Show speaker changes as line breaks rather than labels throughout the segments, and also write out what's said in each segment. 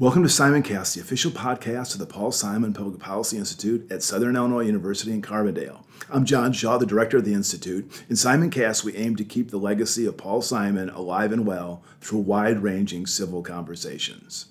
Welcome to Simoncast, the official podcast of the Paul Simon Public Policy Institute at Southern Illinois University in Carbondale. I'm John Shaw, the director of the Institute. In Simoncast, we aim to keep the legacy of Paul Simon alive and well through wide ranging civil conversations.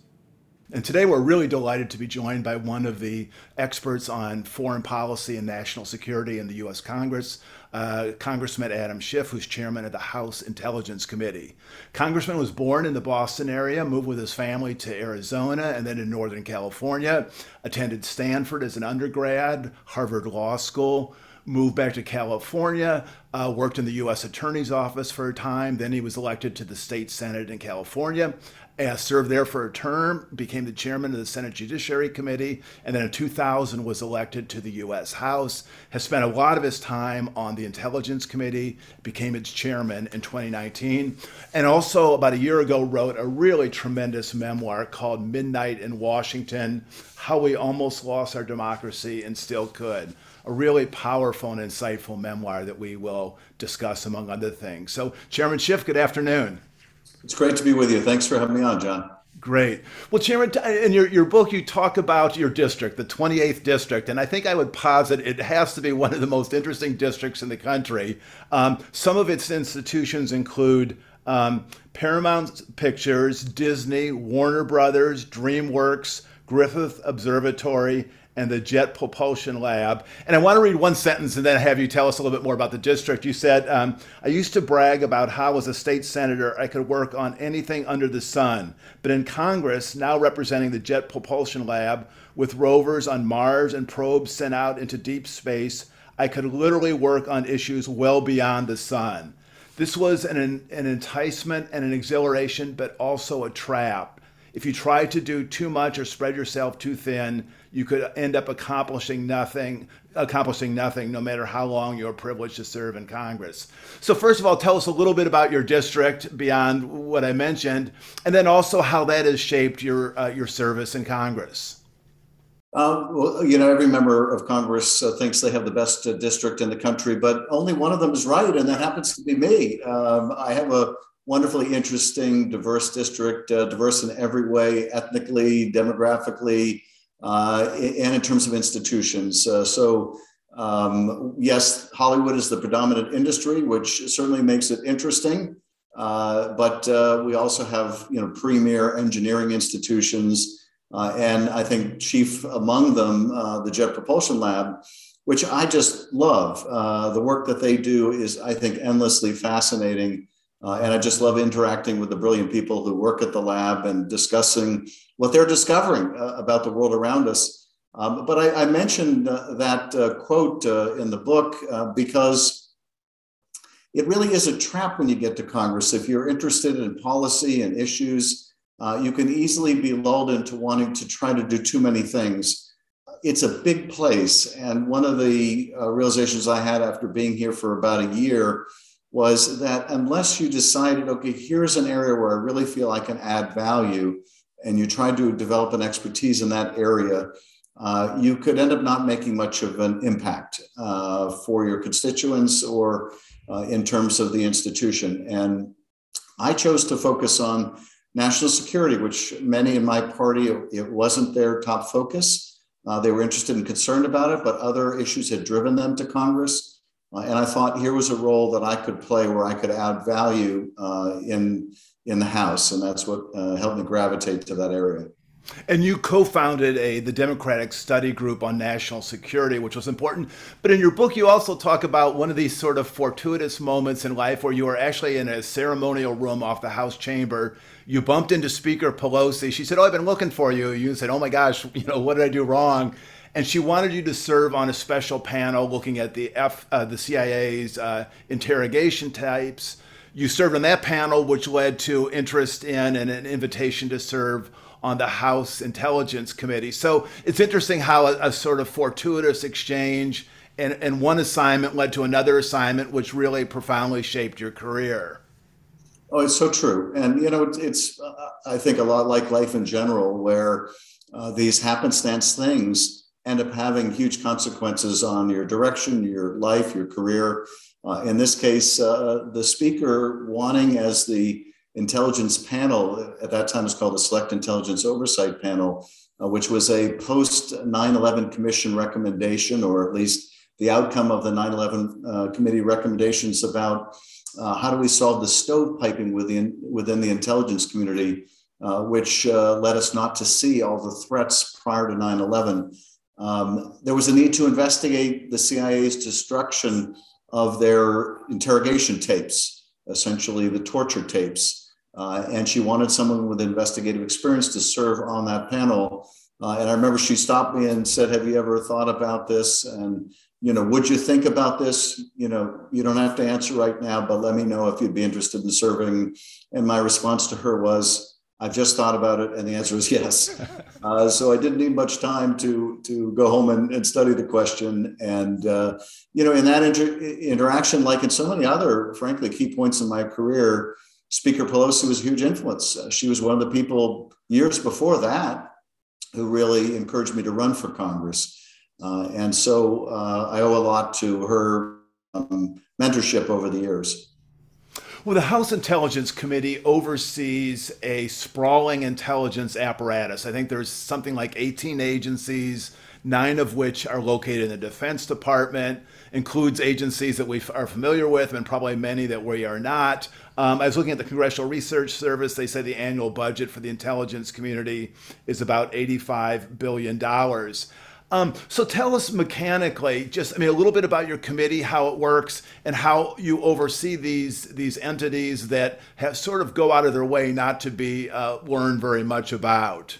And today we're really delighted to be joined by one of the experts on foreign policy and national security in the U.S. Congress, uh, Congressman Adam Schiff, who's chairman of the House Intelligence Committee. Congressman was born in the Boston area, moved with his family to Arizona and then in Northern California, attended Stanford as an undergrad, Harvard Law School moved back to California, uh, worked in the U.S. Attorney's Office for a time. Then he was elected to the state Senate in California, uh, served there for a term, became the chairman of the Senate Judiciary Committee, and then in 2000 was elected to the U.S. House. Has spent a lot of his time on the Intelligence Committee, became its chairman in 2019, and also about a year ago wrote a really tremendous memoir called Midnight in Washington How We Almost Lost Our Democracy and Still Could a really powerful and insightful memoir that we will discuss, among other things. So, Chairman Schiff, good afternoon.
It's great to be with you. Thanks for having me on, John.
Great. Well, Chairman, in your, your book, you talk about your district, the 28th district, and I think I would posit it has to be one of the most interesting districts in the country. Um, some of its institutions include um, Paramount Pictures, Disney, Warner Brothers, DreamWorks, Griffith Observatory, and the Jet Propulsion Lab. And I want to read one sentence and then have you tell us a little bit more about the district. You said, um, I used to brag about how, as a state senator, I could work on anything under the sun. But in Congress, now representing the Jet Propulsion Lab, with rovers on Mars and probes sent out into deep space, I could literally work on issues well beyond the sun. This was an, an enticement and an exhilaration, but also a trap if you try to do too much or spread yourself too thin, you could end up accomplishing nothing, accomplishing nothing, no matter how long you're privileged to serve in Congress. So, first of all, tell us a little bit about your district beyond what I mentioned, and then also how that has shaped your uh, your service in Congress.
Um, well, you know, every member of Congress uh, thinks they have the best uh, district in the country, but only one of them is right, and that happens to be me. Um, I have a wonderfully interesting, diverse district, uh, diverse in every way, ethnically, demographically, uh, and in terms of institutions. Uh, so, um, yes, Hollywood is the predominant industry, which certainly makes it interesting. Uh, but uh, we also have, you know, premier engineering institutions, uh, and I think chief among them, the Jet Propulsion Lab, which I just love. the work that they do is, I think, endlessly fascinating uh, and I just love interacting with the brilliant people who work at the lab and discussing what they're discovering uh, about the world around us. Um, but I, I mentioned uh, that uh, quote uh, in the book uh, because it really is a trap when you get to Congress. If you're interested in policy and issues, you can easily be lulled into wanting to try to do too many things. It's a big place. And one of the realizations I had after being here for about a year was that unless you decided, okay, here's an area where I really feel I can add value, and you try to develop an expertise in that area, uh, you could end up not making much of an impact uh, for your constituents or uh, in terms of the institution. And I chose to focus on national security, which many in my party, it wasn't their top focus. Uh, they were interested and concerned about it, but other issues had driven them to Congress. Uh, and I thought here was a role that I could play where I could add value uh, in in the house, and that's what uh, helped me gravitate to that area.
And you co-founded a the Democratic Study Group on National Security, which was important. But in your book, you also talk about one of these sort of fortuitous moments in life where you were actually in a ceremonial room off the House chamber. You bumped into Speaker Pelosi. She said, "Oh, I've been looking for you." You said, "Oh my gosh, you know what did I do wrong?" And she wanted you to serve on a special panel looking at the F, uh, the CIA's uh, interrogation types. You served on that panel, which led to interest in and an invitation to serve on the House Intelligence Committee. So it's interesting how a, a sort of fortuitous exchange and, and one assignment led to another assignment, which really profoundly shaped your career.
Oh, it's so true. And, you know, it's, uh, I think, a lot like life in general, where uh, these happenstance things end up having huge consequences on your direction, your life, your career. Uh, in this case, uh, the speaker wanting, as the intelligence panel. At that time, was called the Select Intelligence Oversight Panel, uh, which was a post 9 11 Commission recommendation, or at least the outcome of the 9 11 uh, committee recommendations about uh, how do we solve the stovepiping within, within the intelligence community, uh, which led us not to see all the threats prior to 9 11. Um, there was a need to investigate the CIA's destruction of their interrogation tapes, essentially the torture tapes. Uh, and she wanted someone with investigative experience to serve on that panel. Uh, and I remember she stopped me and said, Have you ever thought about this? And, you know, would you think about this? You know, you don't have to answer right now, but let me know if you'd be interested in serving. And my response to her was, I've just thought about it, and the answer is yes. Uh, so I didn't need much time to to go home and, and study the question. And uh, you know, in that inter- interaction, like in so many other, frankly, key points in my career, Speaker Pelosi was a huge influence. Uh, she was one of the people years before that who really encouraged me to run for Congress. Uh, and so uh, I owe a lot to her um, mentorship over the years.
Well, the House Intelligence Committee oversees a sprawling intelligence apparatus. I think there's something like 18 agencies, nine of which are located in the Defense Department, includes agencies that we are familiar with and probably many that we are not. Um, I was looking at the Congressional Research Service. They say the annual budget for the intelligence community is about $85 billion. Um, so tell us mechanically, just I mean, a little bit about your committee, how it works, and how you oversee these these entities that have sort of go out of their way not to be uh, learned very much about.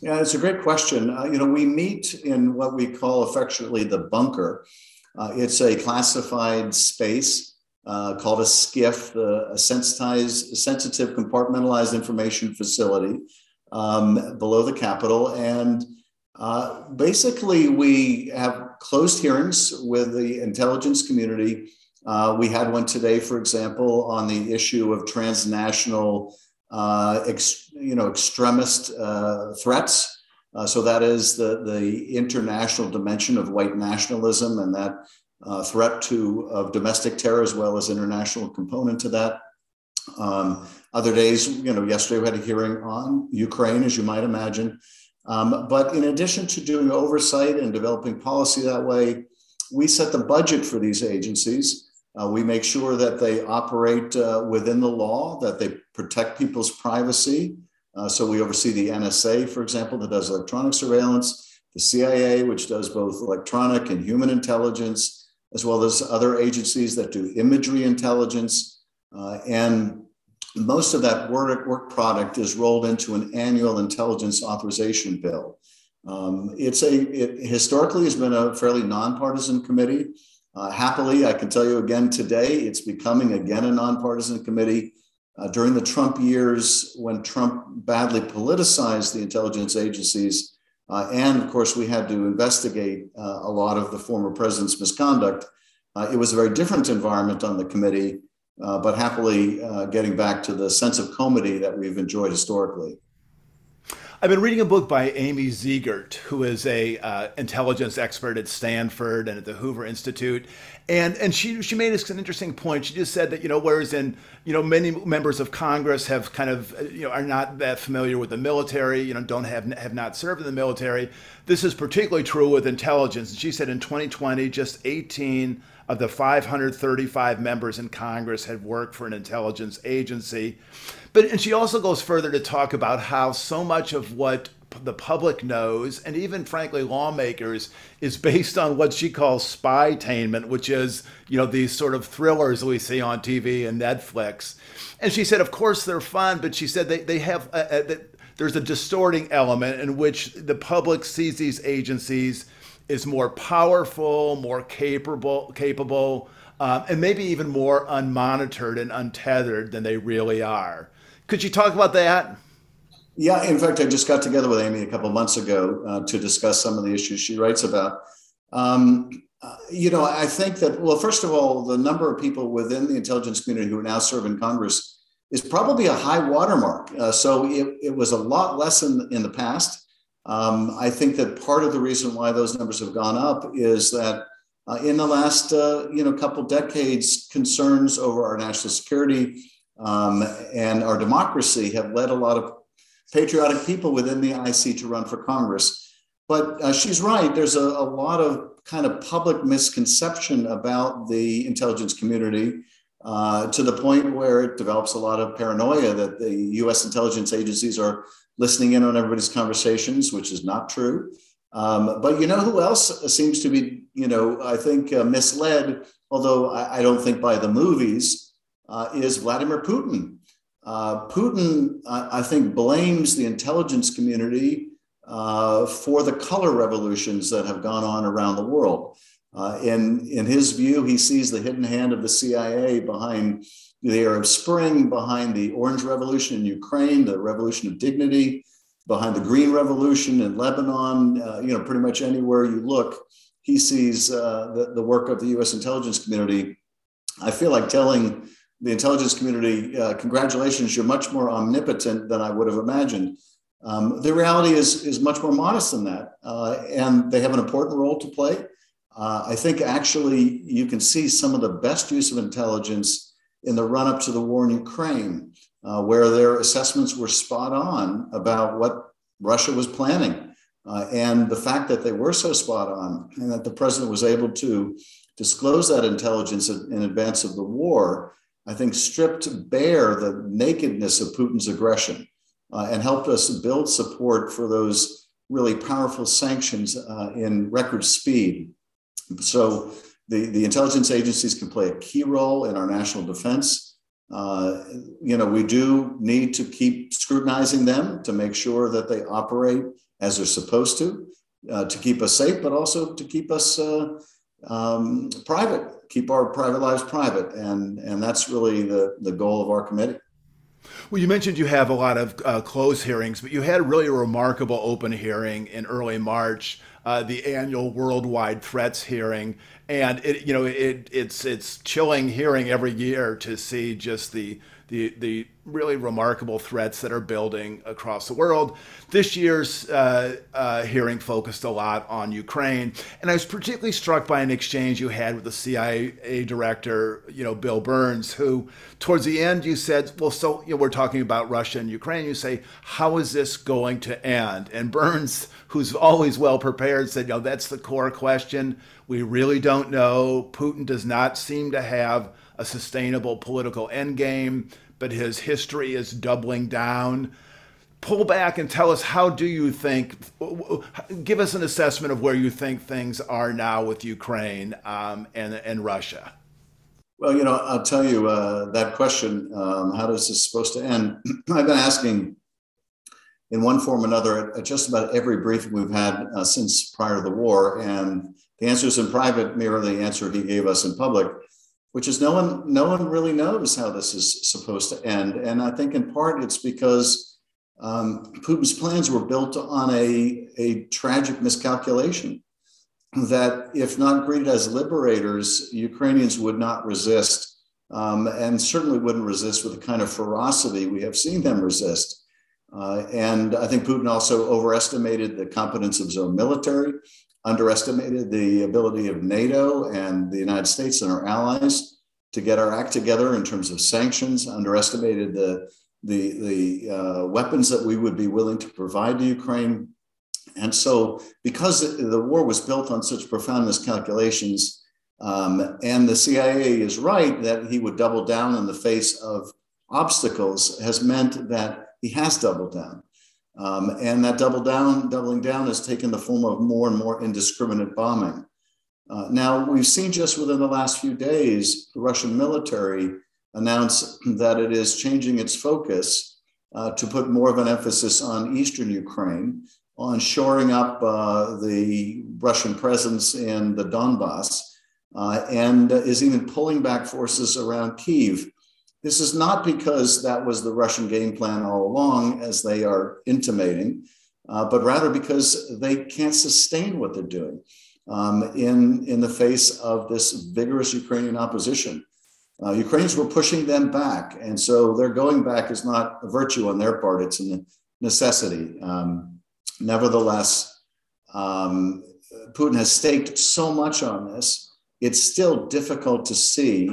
Yeah, it's a great question. Uh, you know, we meet in what we call affectionately the bunker. Uh, it's a classified space uh, called a SCIF, the, a sensitized, sensitive compartmentalized information facility um, below the Capitol, and uh, basically, we have closed hearings with the intelligence community. Uh, we had one today, for example, on the issue of transnational, uh, ex, you know, extremist uh, threats. Uh, so that is the, the international dimension of white nationalism and that uh, threat to of domestic terror as well as international component to that. Um, other days, you know, yesterday we had a hearing on Ukraine, as you might imagine. Um, but in addition to doing oversight and developing policy that way, we set the budget for these agencies. Uh, we make sure that they operate uh, within the law, that they protect people's privacy. Uh, so we oversee the NSA, for example, that does electronic surveillance, the CIA, which does both electronic and human intelligence, as well as other agencies that do imagery intelligence. Uh, and most of that work, work product is rolled into an annual intelligence authorization bill. Um, it's a it historically has been a fairly nonpartisan committee. Uh, happily, I can tell you again today, it's becoming again a nonpartisan committee. Uh, during the Trump years, when Trump badly politicized the intelligence agencies, uh, and of course we had to investigate uh, a lot of the former president's misconduct, uh, it was a very different environment on the committee uh, but happily uh, getting back to the sense of comity that we've enjoyed historically.
I've been reading a book by Amy Zegart, who is a uh, intelligence expert at Stanford and at the Hoover Institute, and and she she made an interesting point. She just said that you know whereas in you know many members of Congress have kind of you know are not that familiar with the military, you know don't have have not served in the military. This is particularly true with intelligence. And she said in 2020, just 18 of the 535 members in Congress had worked for an intelligence agency. But and she also goes further to talk about how so much of what the public knows, and even frankly lawmakers, is based on what she calls spytainment, which is you know these sort of thrillers we see on TV and Netflix. And she said, of course they're fun, but she said they they have uh, uh, a, a, there's a distorting element in which the public sees these agencies is more powerful, more capable, capable, um, and maybe even more unmonitored and untethered than they really are. Could you talk about that?
Yeah, in fact, I just got together with Amy a couple months ago uh, to discuss some of the issues she writes about. Um, uh, you know, I think that, well, first of all, the number of people within the intelligence community who now serve in Congress is probably a high watermark. Uh, so it, it was a lot less in, in the past. Um, I think that part of the reason why those numbers have gone up is that uh, in the last uh, you know couple decades, concerns over our national security um, and our democracy have led a lot of patriotic people within the IC to run for Congress. But uh, she's right. There's a, a, lot of kind of public misconception about the intelligence community uh, to the point where it develops a lot of paranoia that the US intelligence agencies are listening in on everybody's conversations, which is not true. Um, but you know who else seems to be, you know, I think uh, misled, although I, I, don't think by the movies, uh, is Vladimir Putin. Uh, Putin, I, I, think, blames the intelligence community uh, for the color revolutions that have gone on around the world. Uh, in, in his view, he sees the hidden hand of the CIA behind the Arab Spring, behind the Orange Revolution in Ukraine, the Revolution of Dignity, behind the Green Revolution in Lebanon, uh, you know, pretty much anywhere you look, he sees uh, the, the work of the US intelligence community. I feel like telling the intelligence community, uh, congratulations, you're much more omnipotent than I would have imagined. Um, the reality is, is much more modest than that. Uh, and they have an important role to play. Uh, I think actually you can see some of the best use of intelligence in the run up to the war in Ukraine, uh, where their assessments were spot on about what Russia was planning. Uh, and the fact that they were so spot on and that the president was able to disclose that intelligence in advance of the war, I think stripped bare the nakedness of Putin's aggression uh, and helped us build support for those really powerful sanctions uh, in record speed. So the, the intelligence agencies can play a key role in our national defense. Uh, you know, we do need to keep scrutinizing them to make sure that they operate as they're supposed to, uh, to keep us safe, but also to keep us uh, um, private, keep our private lives private. And, and that's really the, the goal of our committee.
Well, you mentioned you have a lot of uh, closed hearings, but you had really a remarkable open hearing in early March, uh, the annual Worldwide Threats hearing, and it, you know, it, it's it's chilling hearing every year to see just the the the really remarkable threats that are building across the world. This year's uh, uh, hearing focused a lot on Ukraine, and I was particularly struck by an exchange you had with the CIA director, you know, Bill Burns, who towards the end you said, "Well, so you know, we're talking about Russia and Ukraine." You say, "How is this going to end?" And Burns, who's always well prepared, said, "You know, that's the core question. We really don't know. Putin does not seem to have." a sustainable political endgame, but his history is doubling down. Pull back and tell us how do you think, give us an assessment of where you think things are now with Ukraine um, and, and Russia.
Well, you know, I'll tell you uh, that question um, how is this supposed to end? I've been asking in one form or another at just about every briefing we've had uh, since prior to the war. And the answers in private mirror the answer he gave us in public which is no one no one really knows how this is supposed to end. And I think in part it's because um, Putin's plans were built on a, a tragic miscalculation that if not greeted as liberators, Ukrainians would not resist um, and certainly wouldn't resist with the kind of ferocity we have seen them resist. Uh, and I think Putin also overestimated the competence of his own military underestimated the ability of NATO and the United States and our allies to get our act together in terms of sanctions, underestimated the, the, the uh, weapons that we would be willing to provide to Ukraine. And so, because the war was built on such profound miscalculations, um, and the CIA is right that he would double down in the face of obstacles, has meant that he has doubled down. Um, and that double down, doubling down has taken the form of more and more indiscriminate bombing. Uh, now, we've seen just within the last few days, the Russian military announce that it is changing its focus uh, to put more of an emphasis on eastern Ukraine, on shoring up uh, the Russian presence in the Donbass, uh, and is even pulling back forces around Kiev this is not because that was the Russian game plan all along, as they are intimating, uh, but rather because they can't sustain what they're doing um, in, in the face of this vigorous Ukrainian opposition. Uh, Ukrainians were pushing them back. And so their going back is not a virtue on their part, it's a necessity. Um, nevertheless, um, Putin has staked so much on this, it's still difficult to see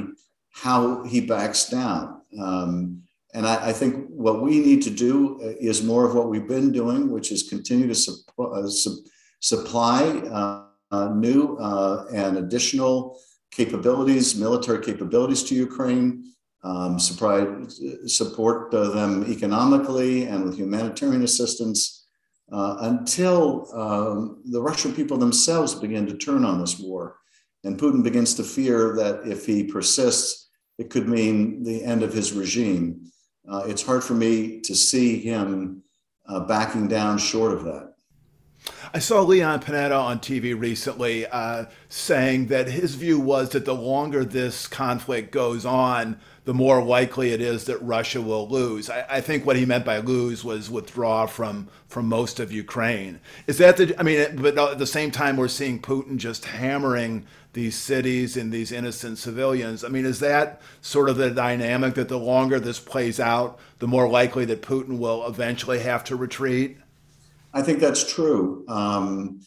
how he backs down. Um, and I, I, think what we need to do is more of what we've been doing, which is continue to uh, su- supply uh, new uh, and additional capabilities, military capabilities to Ukraine, um, support uh, them economically and with humanitarian assistance uh, until um, the Russian people themselves begin to turn on this war. And Putin begins to fear that if he persists, it could mean the end of his regime. Uh, it's hard for me to see him uh, backing down short of that.
I saw Leon Panetta on TV recently uh, saying that his view was that the longer this conflict goes on, the more likely it is that Russia will lose. I, I, think what he meant by lose was withdraw from from most of Ukraine. Is that the? I mean, but at the same time, we're seeing Putin just hammering these cities and these innocent civilians. I mean, is that sort of the dynamic that the longer this plays out, the more likely that Putin will eventually have to retreat?
I think that's true. Um,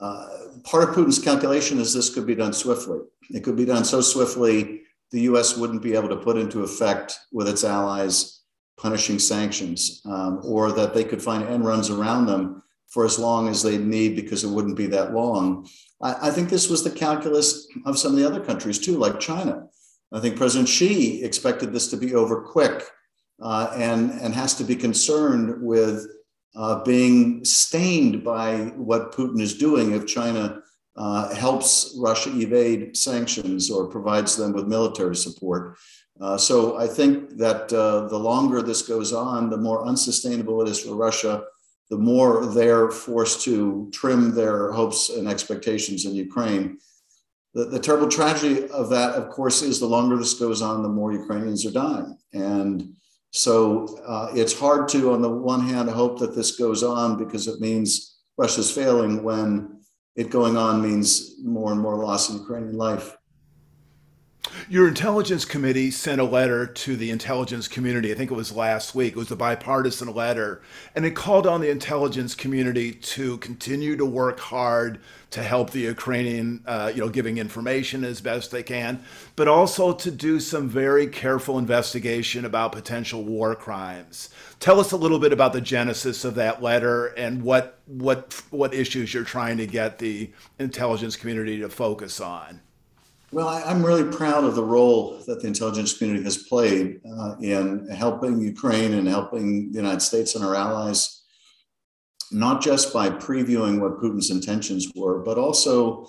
uh, part of Putin's calculation is this could be done swiftly. It could be done so swiftly the US wouldn't be able to put into effect with its allies punishing sanctions, um, or that they could find end runs around them for as long as they need because it wouldn't be that long. I, I, think this was the calculus of some of the other countries too, like China. I think President Xi expected this to be over quick uh, and, and has to be concerned with uh, being stained by what Putin is doing if China uh, helps Russia evade sanctions or provides them with military support. Uh, so I think that uh, the longer this goes on, the more unsustainable it is for Russia, the more they're forced to trim their hopes and expectations in Ukraine. The, the terrible tragedy of that, of course, is the longer this goes on, the more Ukrainians are dying. And so uh, it's hard to, on the one hand, hope that this goes on because it means Russia's failing when it going on means more and more loss in Ukrainian life.
Your intelligence committee sent a letter to the intelligence community. I think it was last week. It was a bipartisan letter, and it called on the intelligence community to continue to work hard to help the Ukrainian, uh, you know, giving information as best they can, but also to do some very careful investigation about potential war crimes. Tell us a little bit about the genesis of that letter and what what what issues you're trying to get the intelligence community to focus on.
Well, I, am really proud of the role that the intelligence community has played uh, in helping Ukraine and helping the United States and our allies, not just by previewing what Putin's intentions were, but also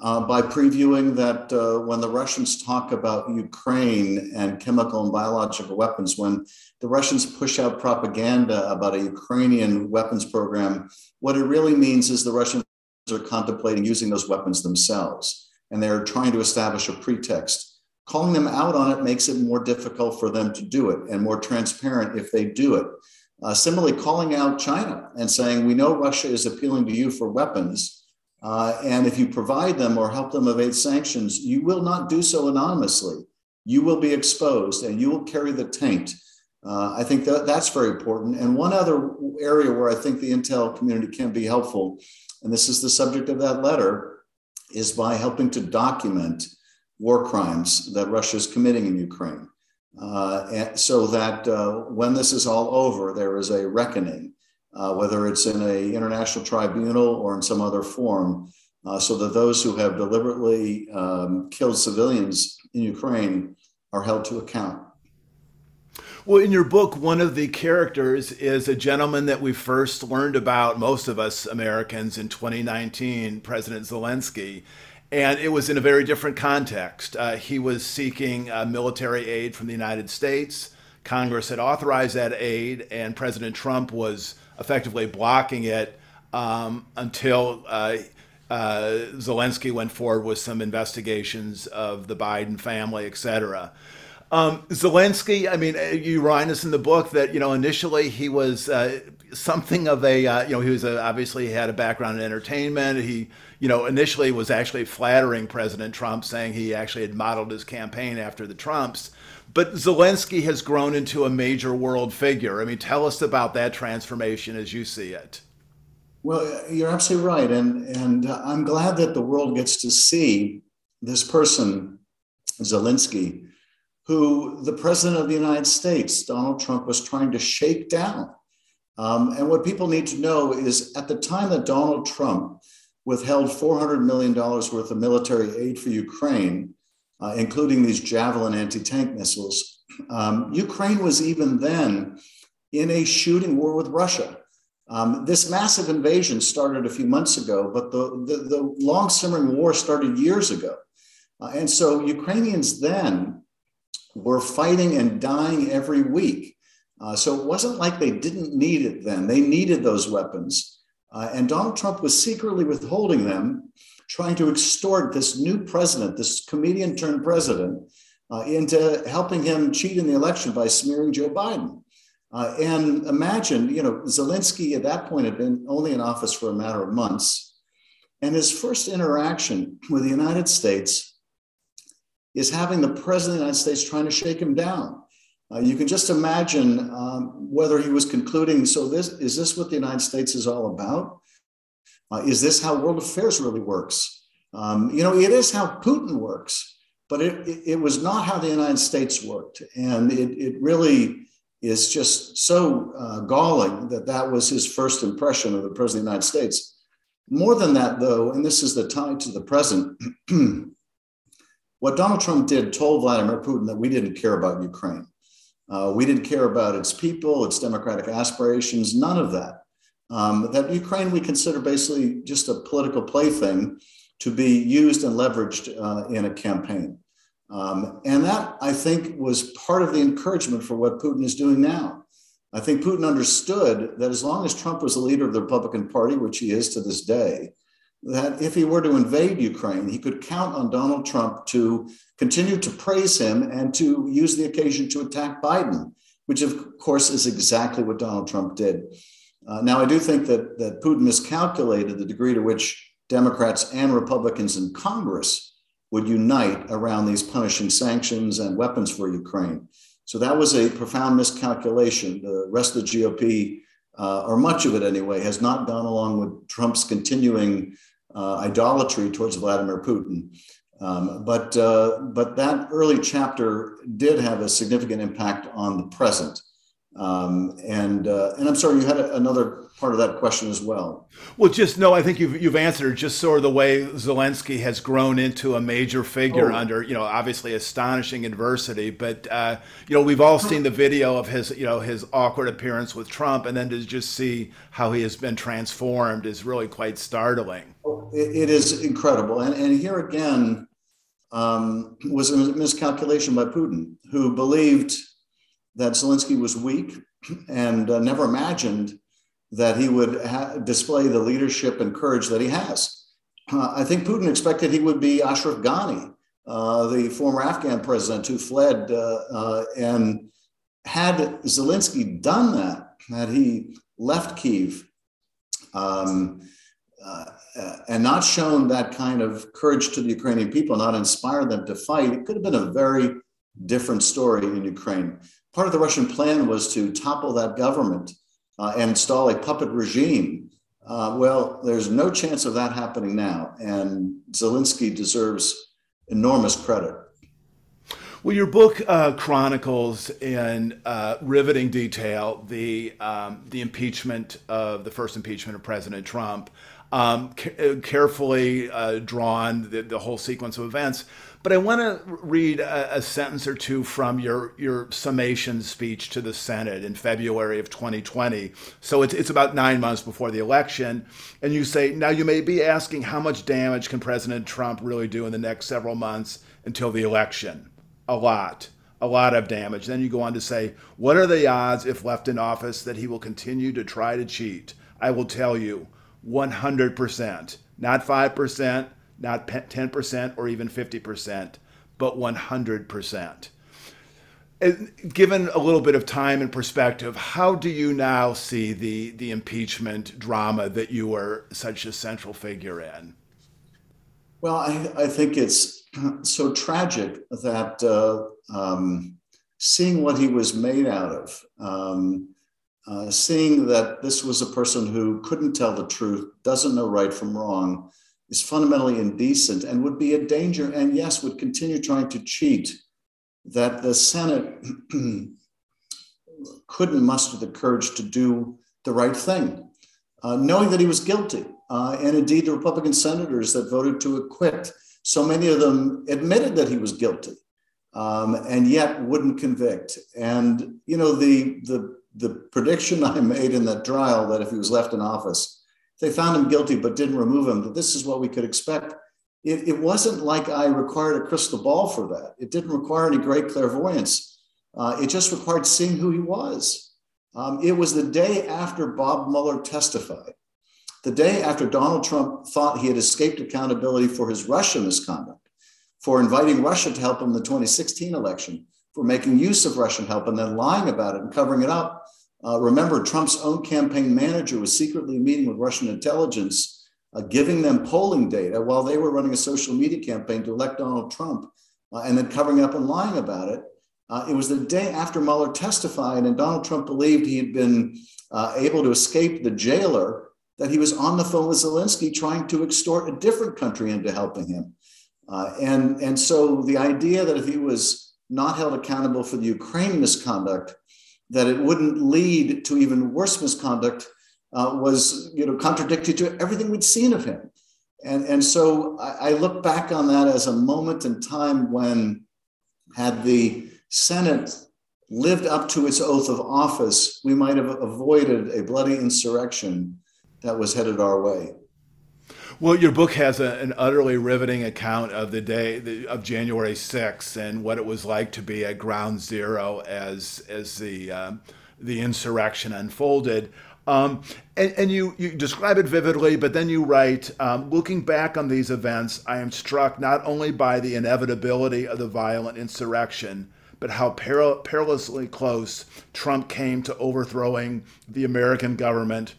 uh, by previewing that uh, when the Russians talk about Ukraine and chemical and biological weapons, when the Russians push out propaganda about a Ukrainian weapons program, what it really means is the Russians are contemplating using those weapons themselves and they're trying to establish a pretext. Calling them out on it makes it more difficult for them to do it and more transparent if they do it. Uh, similarly, calling out China and saying, We know Russia is appealing to you for weapons. Uh, and if you provide them or help them evade sanctions, you will not do so anonymously. You will be exposed and you will carry the taint. Uh, I think that that's very important. And one other area where I think the intel community can be helpful, and this is the subject of that letter, is by helping to document war crimes that Russia is committing in Ukraine. Uh, so that uh, when this is all over, there is a reckoning, uh, whether it's in an international tribunal or in some other form, uh, so that those who have deliberately um, killed civilians in Ukraine are held to account.
Well, in your book, one of the characters is a gentleman that we first learned about, most of us Americans, in 2019, President Zelensky. And it was in a very different context. Uh, he was seeking uh, military aid from the United States. Congress had authorized that aid, and President Trump was effectively blocking it um, until uh, uh Zelensky went forward with some investigations of the Biden family, et cetera. Um, Zelensky, I mean, uh, you write us in the book that you know initially he was uh, something of a uh, you know he was a, obviously he had a background in entertainment. He you know initially was actually flattering President Trump, saying he actually had modeled his campaign after the Trumps. But Zelensky has grown into a major world figure. I mean, tell us about that transformation as you see it.
Well, you're absolutely right, and and I'm glad that the world gets to see this person, Zelensky who the president of the United States, Donald Trump, was trying to shake down. Um, and what people need to know is at the time that Donald Trump withheld $400 million worth of military aid for Ukraine, uh, including these Javelin anti tank missiles, um, Ukraine was even then in a shooting war with Russia. Um, this massive invasion started a few months ago, but the, the, the long simmering war started years ago. Uh, and so Ukrainians then were fighting and dying every week. Uh, so it wasn't like they didn't need it then. They needed those weapons. Uh, and Donald Trump was secretly withholding them, trying to extort this new president, this comedian turned president, uh, into helping him cheat in the election by smearing Joe Biden. Uh, and imagine, you know, Zelensky at that point had been only in office for a matter of months. And his first interaction with the United States is having the president of the United States trying to shake him down. Uh, you can just imagine um, whether he was concluding so this is this what the united states is all about? Uh, is this how world affairs really works? Um, you know it is how putin works but it, it, it, was not how the united states worked. And it, it really is just so uh, galling that that was his first impression of the president of the united states. More than that though and this is the tie to the present what donald trump did told vladimir putin that we didn't care about ukraine uh, we didn't care about its people, its democratic aspirations, none of that. Um, that Ukraine we consider basically just a political plaything to be used and leveraged uh, in a campaign. Um, and that, I think, was part of the encouragement for what Putin is doing now. I think Putin understood that as long as Trump was the leader of the Republican Party, which he is to this day, that if he were to invade Ukraine, he could count on Donald Trump to continue to praise him and to use the occasion to attack Biden, which of course is exactly what Donald Trump did. Uh, now, I do think that, that Putin miscalculated the degree to which Democrats and Republicans in Congress would unite around these punishing sanctions and weapons for Ukraine. So that was a profound miscalculation. The rest of the GOP, uh, or much of it anyway, has not gone along with Trump's continuing uh, idolatry towards Vladimir Putin. Um, but, uh, but that early chapter did have a significant impact on the present. Um, and uh, and I'm sorry, you had a, another part of that question as well.
Well, just no, I think you've you've answered just sort of the way Zelensky has grown into a major figure oh. under you know obviously astonishing adversity. But uh, you know we've all seen the video of his you know his awkward appearance with Trump, and then to just see how he has been transformed is really quite startling.
Oh, it, it is incredible, and and here again um, was a miscalculation by Putin, who believed that Zelensky was weak and uh, never imagined that he would ha- display the leadership and courage that he has. Uh, I think Putin expected he would be Ashraf Ghani, uh, the former Afghan president who fled. Uh, uh, and had Zelensky done that, had he left Kiev um, uh, and not shown that kind of courage to the Ukrainian people, not inspired them to fight, it could have been a very different story in Ukraine part of the Russian plan was to topple that government uh, and install a puppet regime. Uh, well, there's no chance of that happening now, and Zelensky deserves enormous credit.
Well, your book uh, chronicles in uh, riveting detail the um, the impeachment of the first impeachment of President Trump, um, ca- carefully uh, drawn the, the whole sequence of events. But I want to read a, a, sentence or two from your, your summation speech to the Senate in February of 2020. So it's, it's about nine months before the election. And you say, now you may be asking how much damage can President Trump really do in the next several months until the election? A lot. A lot of damage. Then you go on to say, what are the odds, if left in office, that he will continue to try to cheat? I will tell you, 100%. Not 5%, not 10% or even 50%, but 100%. Given a little bit of time and perspective, how do you now see the, the impeachment drama that you were such a central figure in?
Well, I, I think it's so tragic that uh, um, seeing what he was made out of, um, uh, seeing that this was a person who couldn't tell the truth, doesn't know right from wrong, is fundamentally indecent and would be a danger, and yes, would continue trying to cheat that the Senate couldn't muster the courage to do the right thing, uh, knowing that he was guilty. Uh, and indeed, the Republican senators that voted to acquit, so many of them admitted that he was guilty um, and yet wouldn't convict. And, you know, the, the, the prediction I made in that trial that if he was left in office, they found him guilty but didn't remove him, that this is what we could expect. It, it wasn't like I required a crystal ball for that. It didn't require any great clairvoyance. Uh, it just required seeing who he was. Um, it was the day after Bob Mueller testified, the day after Donald Trump thought he had escaped accountability for his Russia misconduct, for inviting Russia to help him in the 2016 election, for making use of Russian help and then lying about it and covering it up. Uh, remember, Trump's own campaign manager was secretly meeting with Russian intelligence, uh, giving them polling data while they were running a social media campaign to elect Donald Trump, uh, and then covering up and lying about it. Uh, it was the day after Mueller testified, and Donald Trump believed he had been uh, able to escape the jailer, that he was on the phone with Zelensky trying to extort a different country into helping him. Uh, and, and so the idea that if he was not held accountable for the Ukraine misconduct, that it wouldn't lead to even worse misconduct uh, was you know, contradictory to everything we'd seen of him. And, and so I, I look back on that as a moment in time when, had the Senate lived up to its oath of office, we might have avoided a bloody insurrection that was headed our way.
Well, your book has a, an utterly riveting account of the day of January 6th and what it was like to be at ground zero as as the uh, the insurrection unfolded. Um, and, and you, you describe it vividly, but then you write, um, looking back on these events, I am struck not only by the inevitability of the violent insurrection, but how peril- perilously close Trump came to overthrowing the American government,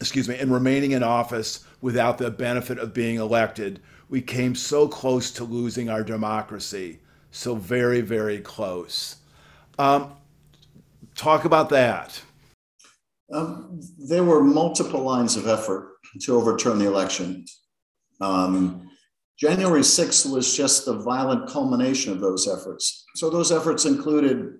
excuse me, and remaining in office without the benefit of being elected. We came so close to losing our democracy, so very, very close. Um, talk about that.
Um, there were multiple lines of effort to overturn the election. Um, January 6th was just the violent culmination of those efforts. So, those efforts included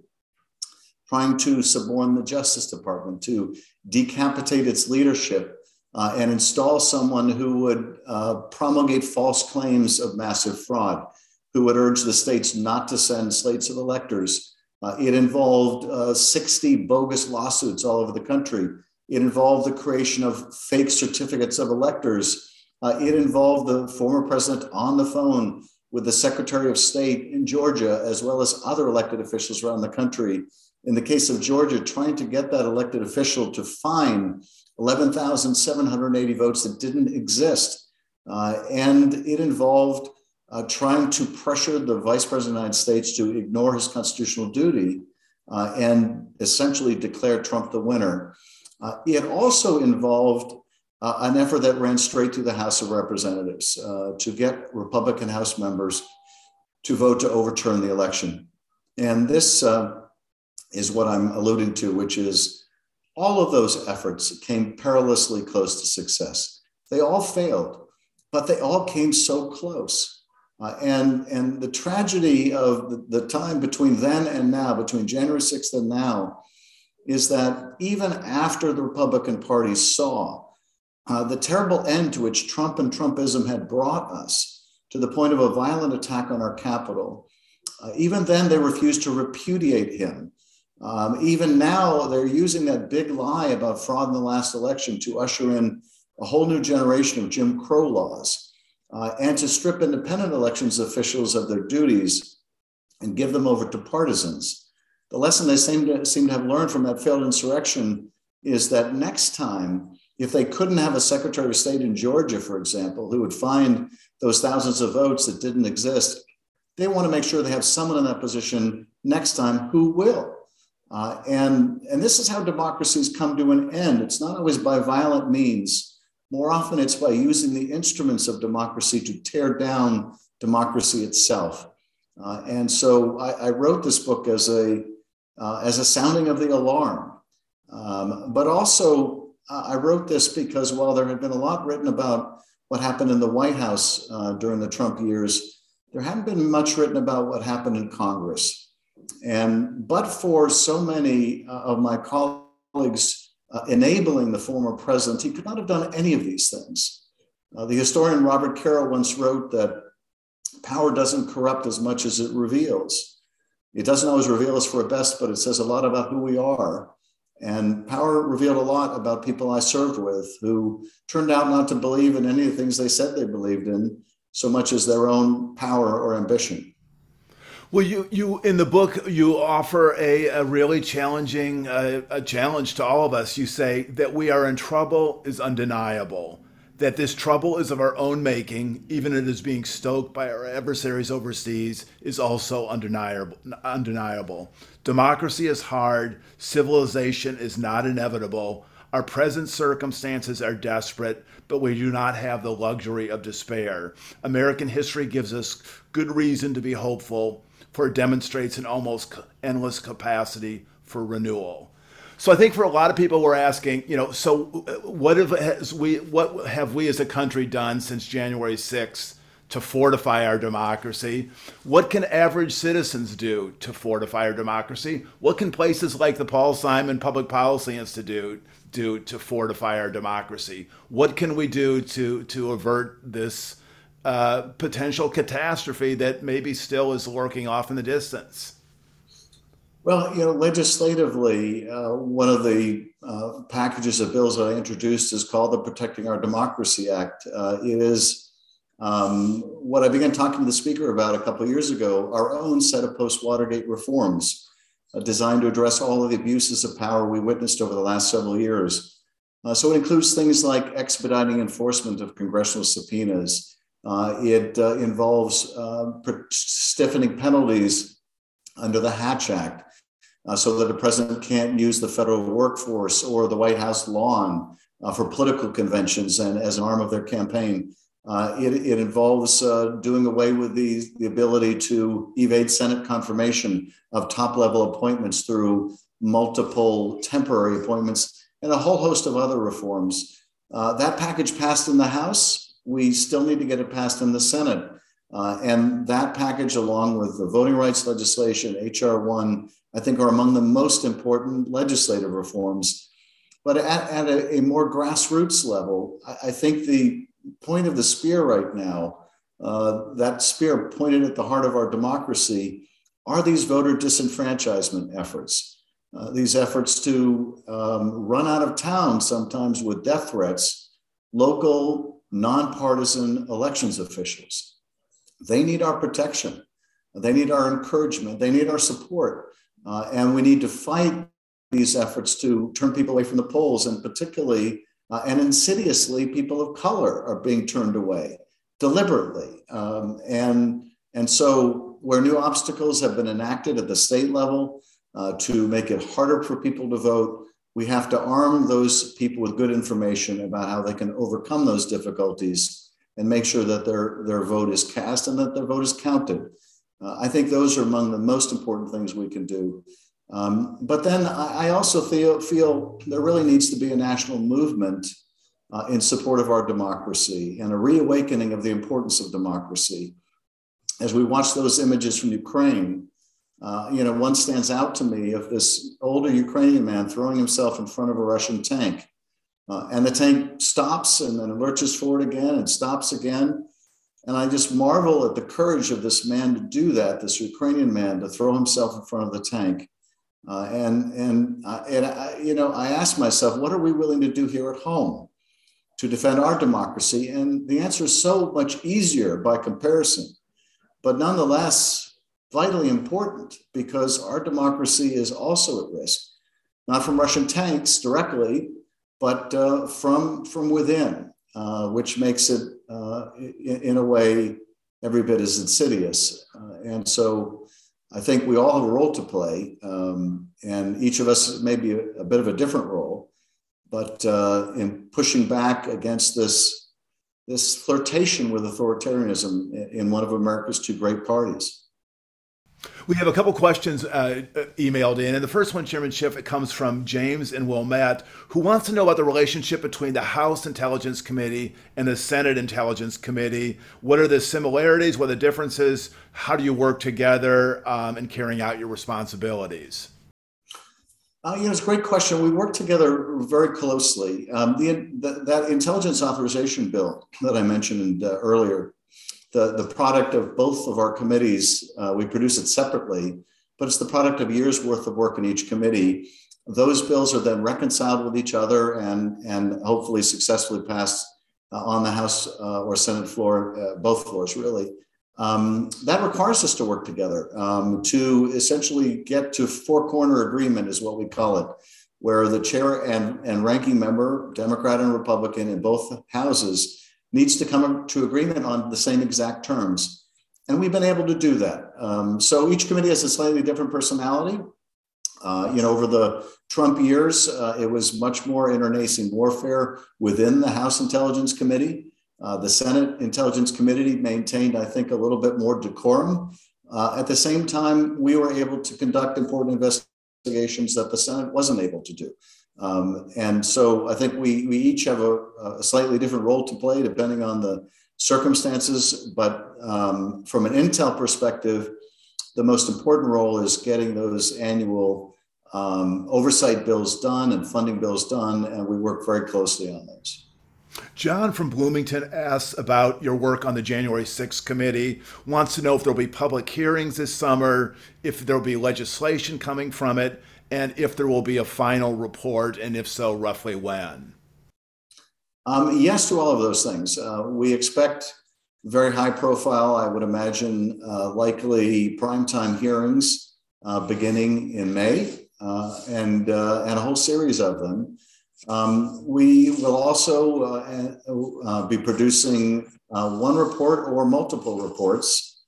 trying to suborn the Justice Department, to decapitate its leadership, uh, and install someone who would uh, promulgate false claims of massive fraud, who would urge the states not to send slates of electors. Uh, it involved uh, 60 bogus lawsuits all over the country. It involved the creation of fake certificates of electors uh, it involved the former president on the phone with the Secretary of State in Georgia, as well as other elected officials around the country. In the case of Georgia, trying to get that elected official to fine 11,780 votes that didn't exist. Uh, and it involved uh, trying to pressure the vice president of the United States to ignore his constitutional duty uh, and essentially declare Trump the winner. Uh, it also involved uh, an effort that ran straight through the House of Representatives uh, to get Republican House members to vote to overturn the election. And this is what I'm alluding to, which is all of those efforts came perilously close to success. They all failed, but they all came so close. Uh, and, and the tragedy of the, the time between then and now, between January 6th and now, is that even after the Republican Party saw uh, the terrible end to which Trump and Trumpism had brought us to the point of a violent attack on our capital. Uh, even then, they refused to repudiate him. Um, even now, they're using that big lie about fraud in the last election to usher in a whole new generation of Jim Crow laws uh, and to strip independent elections officials of their duties and give them over to partisans. The lesson they seem to, seem to have learned from that failed insurrection is that next time if they couldn't have a Secretary of State in Georgia, for example, who would find those thousands of votes that didn't exist, they want to make sure they have someone in that position next time who will. Uh, and, and this is how democracies come to an end. It's not always by violent means. More often, it's by using the instruments of democracy to tear down democracy itself. Uh, and so I, I, wrote this book as a, uh, as a sounding of the alarm, um, but also uh, I wrote this because while there had been a lot written about what happened in the White House uh, during the Trump years, there hadn't been much written about what happened in Congress. And but for so many uh, of my colleagues uh, enabling the former president, he could not have done any of these things. Uh, the historian Robert Caro once wrote that power doesn't corrupt as much as it reveals. It doesn't always reveal us for the best, but it says a lot about who we are. And power revealed a lot about people I served with who turned out not to believe in any of the things they said they believed in so much as their own power or ambition.
Well, you, you in the book you offer a, a really challenging uh, a challenge to all of us. You say that we are in trouble is undeniable, that this trouble is of our own making, even if it is being stoked by our adversaries overseas, is also undeniable. Undeniable. Democracy is hard. Civilization is not inevitable. Our present circumstances are desperate, but we do not have the luxury of despair. American history gives us good reason to be hopeful, for it demonstrates an almost endless capacity for renewal. So I think for a lot of people, we're asking, you know, so uh, what have we, what have we as a country done since January 6th to fortify our democracy? What can average citizens do to fortify our democracy? What can places like the Paul Simon Public Policy Institute do to fortify our democracy? What can we do to to avert this uh, potential catastrophe that maybe still is lurking off in the distance?
Well, you know, legislatively, uh, one of the uh, packages of bills that I introduced is called the Protecting Our Democracy Act. Uh, it is um, what I began talking to the speaker about a couple of years ago, our own set of post Watergate reforms uh, designed to address all of the abuses of power we witnessed over the last several years. Uh, so it includes things like expediting enforcement of congressional subpoenas. Uh, it involves stiffening penalties under the Hatch Act uh, so that the president can't use the federal workforce or the White House lawn uh, for political conventions and as an arm of their campaign. Uh, it, it, involves uh, doing away with the, the ability to evade Senate confirmation of top level appointments through multiple temporary appointments and a whole host of other reforms. Uh, that package passed in the House. We still need to get it passed in the Senate. Uh, and that package, along with the voting rights legislation, H.R. 1, I think are among the most important legislative reforms. But at, at a, a, more grassroots level, I, I, think the point of the spear right now, uh, that spear pointed at the heart of our democracy, are these voter disenfranchisement efforts. Uh, these efforts to um, run out of town, sometimes with death threats, local, nonpartisan elections officials. They need our protection. They need our encouragement. They need our support. Uh, and we need to fight these efforts to turn people away from the polls, and particularly uh, and insidiously, people of color are being turned away deliberately. Um, and, and so, where new obstacles have been enacted at the state level uh, to make it harder for people to vote, we have to arm those people with good information about how they can overcome those difficulties and make sure that their, their vote is cast and that their vote is counted. Uh, I think those are among the most important things we can do. Um, but then I, I also feel, feel, there really needs to be a national movement uh, in support of our democracy and a reawakening of the importance of democracy. As we watch those images from Ukraine, uh, you know, one stands out to me of this older Ukrainian man throwing himself in front of a Russian tank. Uh, and the tank stops and then lurches forward again and stops again. And I just marvel at the courage of this man to do that, this Ukrainian man to throw himself in front of the tank. Uh, and and, and I, you know, I ask myself, what are we willing to do here at home to defend our democracy? And the answer is so much easier by comparison, but nonetheless vitally important because our democracy is also at risk, not from Russian tanks directly, but uh, from from within, uh, which makes it uh, in, in, a way every bit as insidious. Uh, and so I think we all have a role to play, um, and each of us may be a, a bit of a different role, but uh, in pushing back against this this flirtation with authoritarianism in one of America's two great parties.
We have a couple questions uh, emailed in, and the first one, Chairman Schiff, it comes from James and Wilmette, who wants to know about the relationship between the House Intelligence Committee and the Senate Intelligence Committee. What are the similarities? What are the differences? How do you work together um, in carrying out your responsibilities?
Uh, you know, it's a great question. We work together very closely. Um, the, the, that intelligence authorization bill that I mentioned uh, earlier the, the product of both of our committees. Uh, we produce it separately, but it's the product of years worth of work in each committee. Those bills are then reconciled with each other and, and hopefully successfully passed uh, on the House uh, or Senate floor, uh, both floors, really. Um, that requires us to work together um, to essentially get to four corner agreement, is what we call it, where the chair and, and ranking member, Democrat and Republican in both houses, needs to come to agreement on the same exact terms. And we've been able to do that. Um, so each committee has a slightly different personality. Uh, you know, over the Trump years, uh, it was much more internecine warfare within the House Intelligence Committee. Uh, the Senate Intelligence Committee maintained, I think, a little bit more decorum. Uh, at the same time, we were able to conduct important investigations that the Senate wasn't able to do. Um, and so I think we, we each have a, a, slightly different role to play depending on the circumstances. But um, from an Intel perspective, the most important role is getting those annual um, oversight bills done and funding bills done. And we work very closely on those.
John from Bloomington asks about your work on the January 6th committee, wants to know if there'll be public hearings this summer, if there'll be legislation coming from it, and if there will be a final report, and if so, roughly when?
Um, yes to all of those things. Uh, we expect very high profile, I would imagine, uh, likely primetime hearings uh, beginning in May uh, and, uh, and a whole series of them. Um, we will also uh, be producing one report or multiple reports.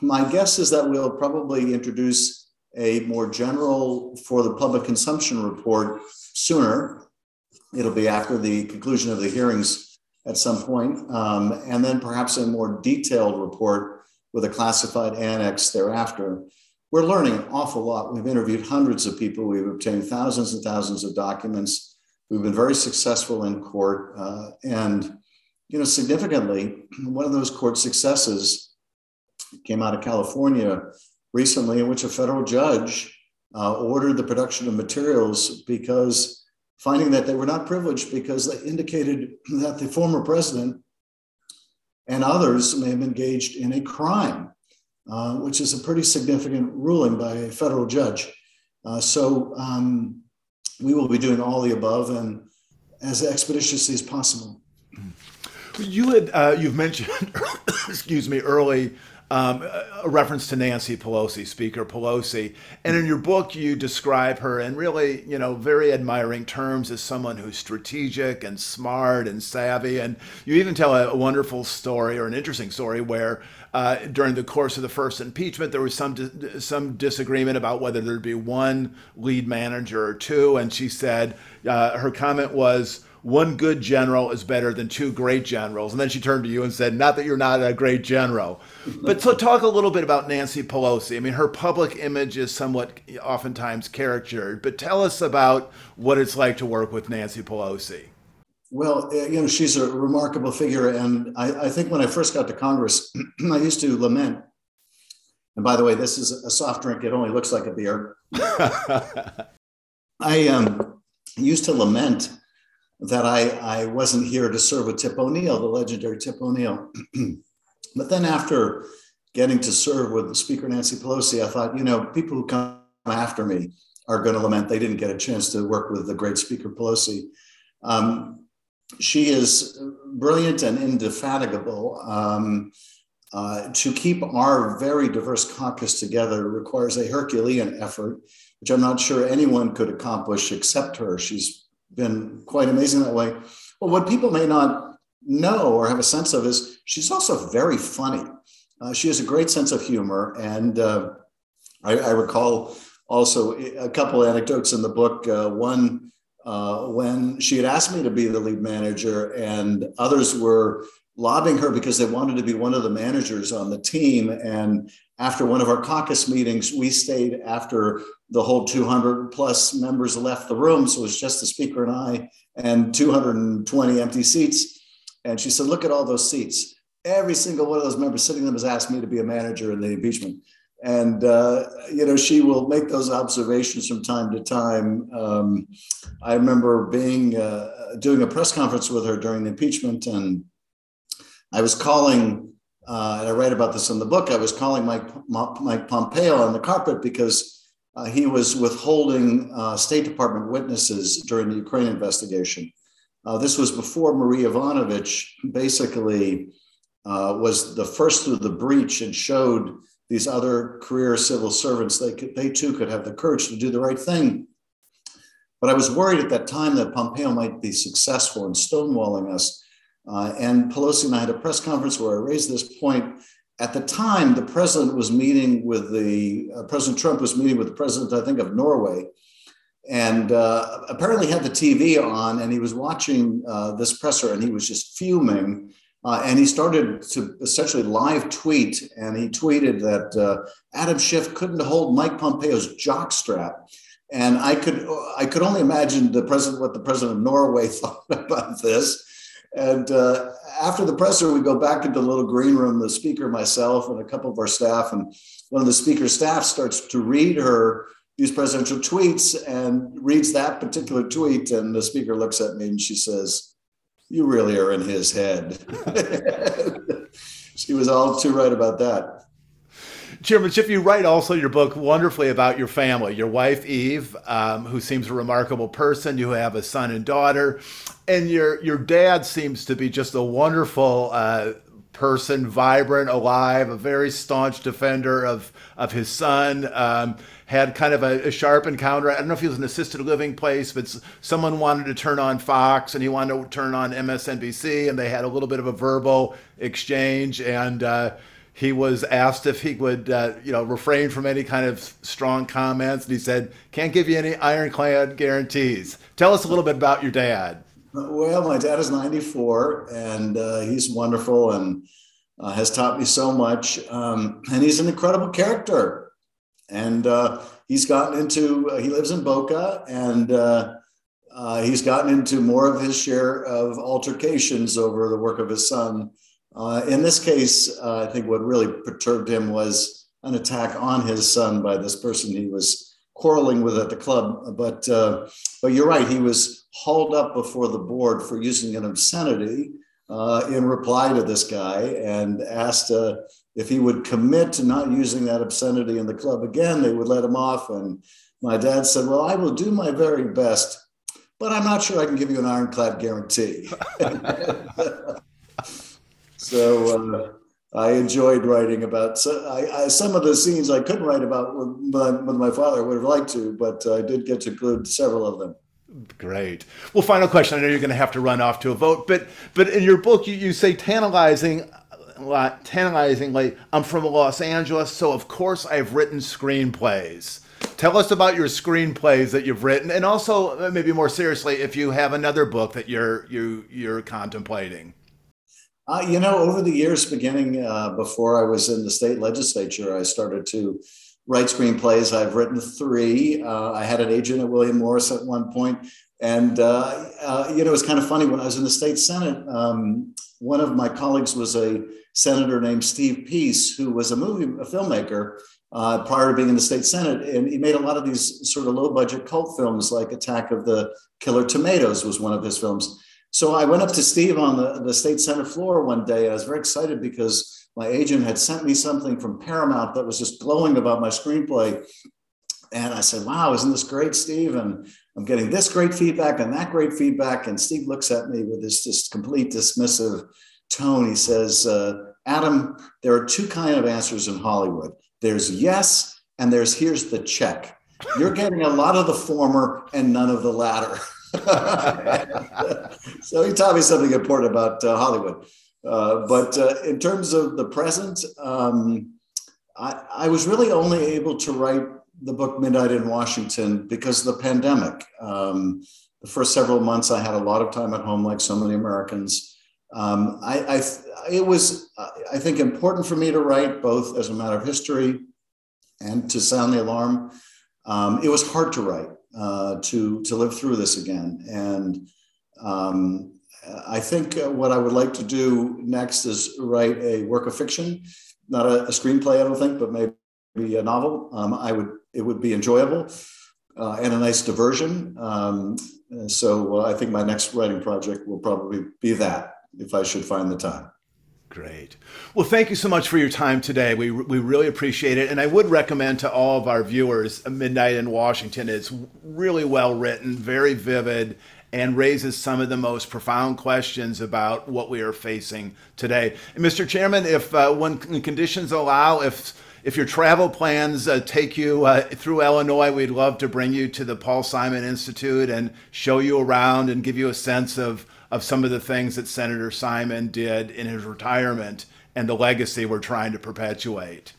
My guess is that we'll probably introduce a more general for the public consumption report sooner. It'll be after the conclusion of the hearings at some point, um, and then perhaps a more detailed report with a classified annex thereafter. We're learning an awful lot. We've interviewed hundreds of people. We've obtained thousands and thousands of documents. We've been very successful in court, uh, and you know, significantly, one of those court successes came out of California recently in which a federal judge uh, ordered the production of materials because finding that they were not privileged because they indicated that the former president and others may have engaged in a crime, uh, which is a pretty significant ruling by a federal judge. Uh, so um, we will be doing all the above and as expeditiously as possible.
You had uh, you've mentioned, excuse me, early um, a reference to Nancy Pelosi, Speaker Pelosi. And in your book, you describe her in really, you know, very admiring terms as someone who's strategic and smart and savvy. And you even tell a, a wonderful story or an interesting story where uh, during the course of the first impeachment, there was some di- some disagreement about whether there'd be one lead manager or two. And she said uh, her comment was one good general is better than two great generals. And then she turned to you and said, Not that you're not a great general. but so talk a little bit about Nancy Pelosi. I mean, her public image is somewhat oftentimes caricatured, but tell us about what it's like to work with Nancy Pelosi.
Well, uh, you know, she's a remarkable figure. And I, I think when I first got to Congress, I used to lament. And by the way, this is a soft drink, it only looks like a beer. I um, used to lament that I, I wasn't here to serve with Tip O'Neill, the legendary Tip O'Neill. but then after getting to serve with Speaker Nancy Pelosi, I thought, you know, people who come after me are going to lament they didn't get a chance to work with the great Speaker Pelosi. Um, she is brilliant and indefatigable. Um, uh, to keep our very diverse caucus together requires a Herculean effort, which I'm not sure anyone could accomplish except her. She's been quite amazing that way. But what people may not know or have a sense of is she's also very funny. Uh, she has a great sense of humor. And uh, I, I, recall also a couple anecdotes in the book. Uh, one, uh, when she had asked me to be the lead manager, and others were lobbying her because they wanted to be one of the managers on the team. And after one of our caucus meetings, we stayed after the whole 200 plus members left the room. So it was just the speaker and I and 220 empty seats. And she said, Look at all those seats. Every single one of those members sitting there has asked me to be a manager in the impeachment. And, uh, you know, she will make those observations from time to time. Um, I remember being uh, doing a press conference with her during the impeachment, and I was calling uh, and I write about this in the book. I was calling Mike, Mike Pompeo on the carpet because uh, he was withholding uh, State Department witnesses during the Ukraine investigation. Uh, this was before Marie Yovanovitch basically uh, was the first through the breach and showed these other career civil servants they could, they too could have the courage to do the right thing. But I was worried at that time that Pompeo might be successful in stonewalling us uh, and Pelosi and I had a press conference where I raised this point. At the time, the president was meeting with the uh, President Trump was meeting with the president, I think, of Norway, and uh, apparently had the TV on, and he was watching uh, this presser, and he was just fuming. Uh, and he started to essentially live tweet, and he tweeted that uh, Adam Schiff couldn't hold Mike Pompeo's jockstrap. And I could I could only imagine the president what the president of Norway thought about this. And uh, after the presser, we go back into the little green room, the speaker, myself, and a couple of our staff. And one of the speaker's staff starts to read her these presidential tweets and reads that particular tweet. And the speaker looks at me and she says, You really are in his head. she was all too right about that.
Chairman Schiff, you write also your book wonderfully about your family, your wife Eve, um, who seems a remarkable person. You have a son and daughter, and your your dad seems to be just a wonderful uh, person, vibrant, alive, a very staunch defender of of his son. Um, had kind of a, a, sharp encounter. I don't know if he was an assisted living place, but someone wanted to turn on Fox and he wanted to turn on MSNBC, and they had a little bit of a verbal exchange and. Uh, he was asked if he would, uh, you know, refrain from any kind of strong comments, and he said, "Can't give you any ironclad guarantees." Tell us a little bit about your dad.
Well, my dad is 94, and uh, he's wonderful and uh, has taught me so much. Um, and he's an incredible character. And uh, he's gotten into, uh, he lives in Boca, and uh, he's gotten into more of his share of altercations over the work of his son uh, in this case, uh, I think what really perturbed him was an attack on his son by this person he was quarreling with at the club. But uh, but you're right, he was hauled up before the board for using an obscenity uh, in reply to this guy and asked uh, if he would commit to not using that obscenity in the club again, they would let him off. And my dad said, "Well, I will do my very best." But I'm not sure I can give you an ironclad guarantee. So uh, I enjoyed writing about so I, I, some of the scenes I couldn't write about with my, with my father. Would have liked to, but I did get to include several of them.
Great. Well, final question. I know you're going to have to run off to a vote, but but in your book you, you say tantalizing tantalizingly, I'm from Los Angeles, so of course I've written screenplays. Tell us about your screenplays that you've written, and also uh, maybe more seriously, if you have another book that you're you you're contemplating.
Uh, you know, over the years, beginning uh, before I was in the state legislature, I started to write screenplays. I've written three. Uh, I had an agent at William Morris at one point, and uh, uh, you know, it was kind of funny when I was in the state senate. Um, one of my colleagues was a senator named Steve Peace, who was a movie a filmmaker uh, prior to being in the state senate, and he made a lot of these sort of low budget cult films, like Attack of the Killer Tomatoes was one of his films. So I went up to Steve on the, the state senate floor one day. I was very excited because my agent had sent me something from Paramount that was just glowing about my screenplay. And I said, Wow, isn't this great, Steve? And I'm getting this great feedback and that great feedback. And Steve looks at me with this just complete dismissive tone. He says, uh, Adam, there are two kind of answers in Hollywood there's yes, and there's here's the check. You're getting a lot of the former and none of the latter. so he taught me something important about uh, Hollywood. Uh, but uh, in terms of the present, um, I, I, was really only able to write the book Midnight in Washington because of the pandemic. Um, the first several months, I had a lot of time at home, like so many Americans. Um, I, I, it was, I think, important for me to write both as a matter of history and to sound the alarm. Um, it was hard to write, uh, to to live through this again, and um, I think what I would like to do next is write a work of fiction, not a, a screenplay, I don't think, but maybe a novel. Um, I would it would be enjoyable uh, and a nice diversion. Um, so uh, I think my next writing project will probably be that if I should find the time.
Great. Well, thank you so much for your time today. We, we really appreciate it. And I would recommend to all of our viewers Midnight in Washington. It's really well written, very vivid, and raises some of the most profound questions about what we are facing today. And Mr. Chairman, if uh, when conditions allow, if if your travel plans uh, take you uh, through Illinois, we'd love to bring you to the Paul Simon Institute and show you around and give you a sense of, of some of the things that Senator Simon did in his retirement and the legacy we're trying to perpetuate.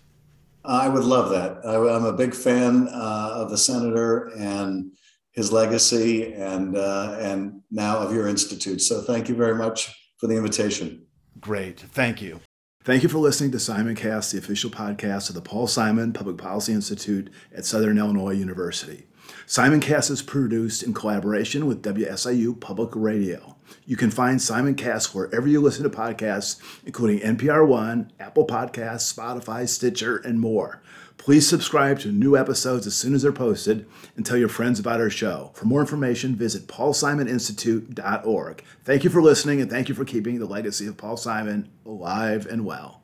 I would love that. I'm a big fan uh, of the senator and his legacy, and uh, and now of your institute. So thank you very much for the invitation.
Great, thank you. Thank you for listening to Simon Cast, the official podcast of the Paul Simon Public Policy Institute at Southern Illinois University. Simon Cast is produced in collaboration with WSIU Public Radio. You can find Simon Cast wherever you listen to podcasts, including NPR One, Apple Podcasts, Spotify, Stitcher, and more. Please subscribe to new episodes as soon as they're posted and tell your friends about our show. For more information, visit paulsimoninstitute.org. Thank you for listening and thank you for keeping the legacy of Paul Simon alive and well.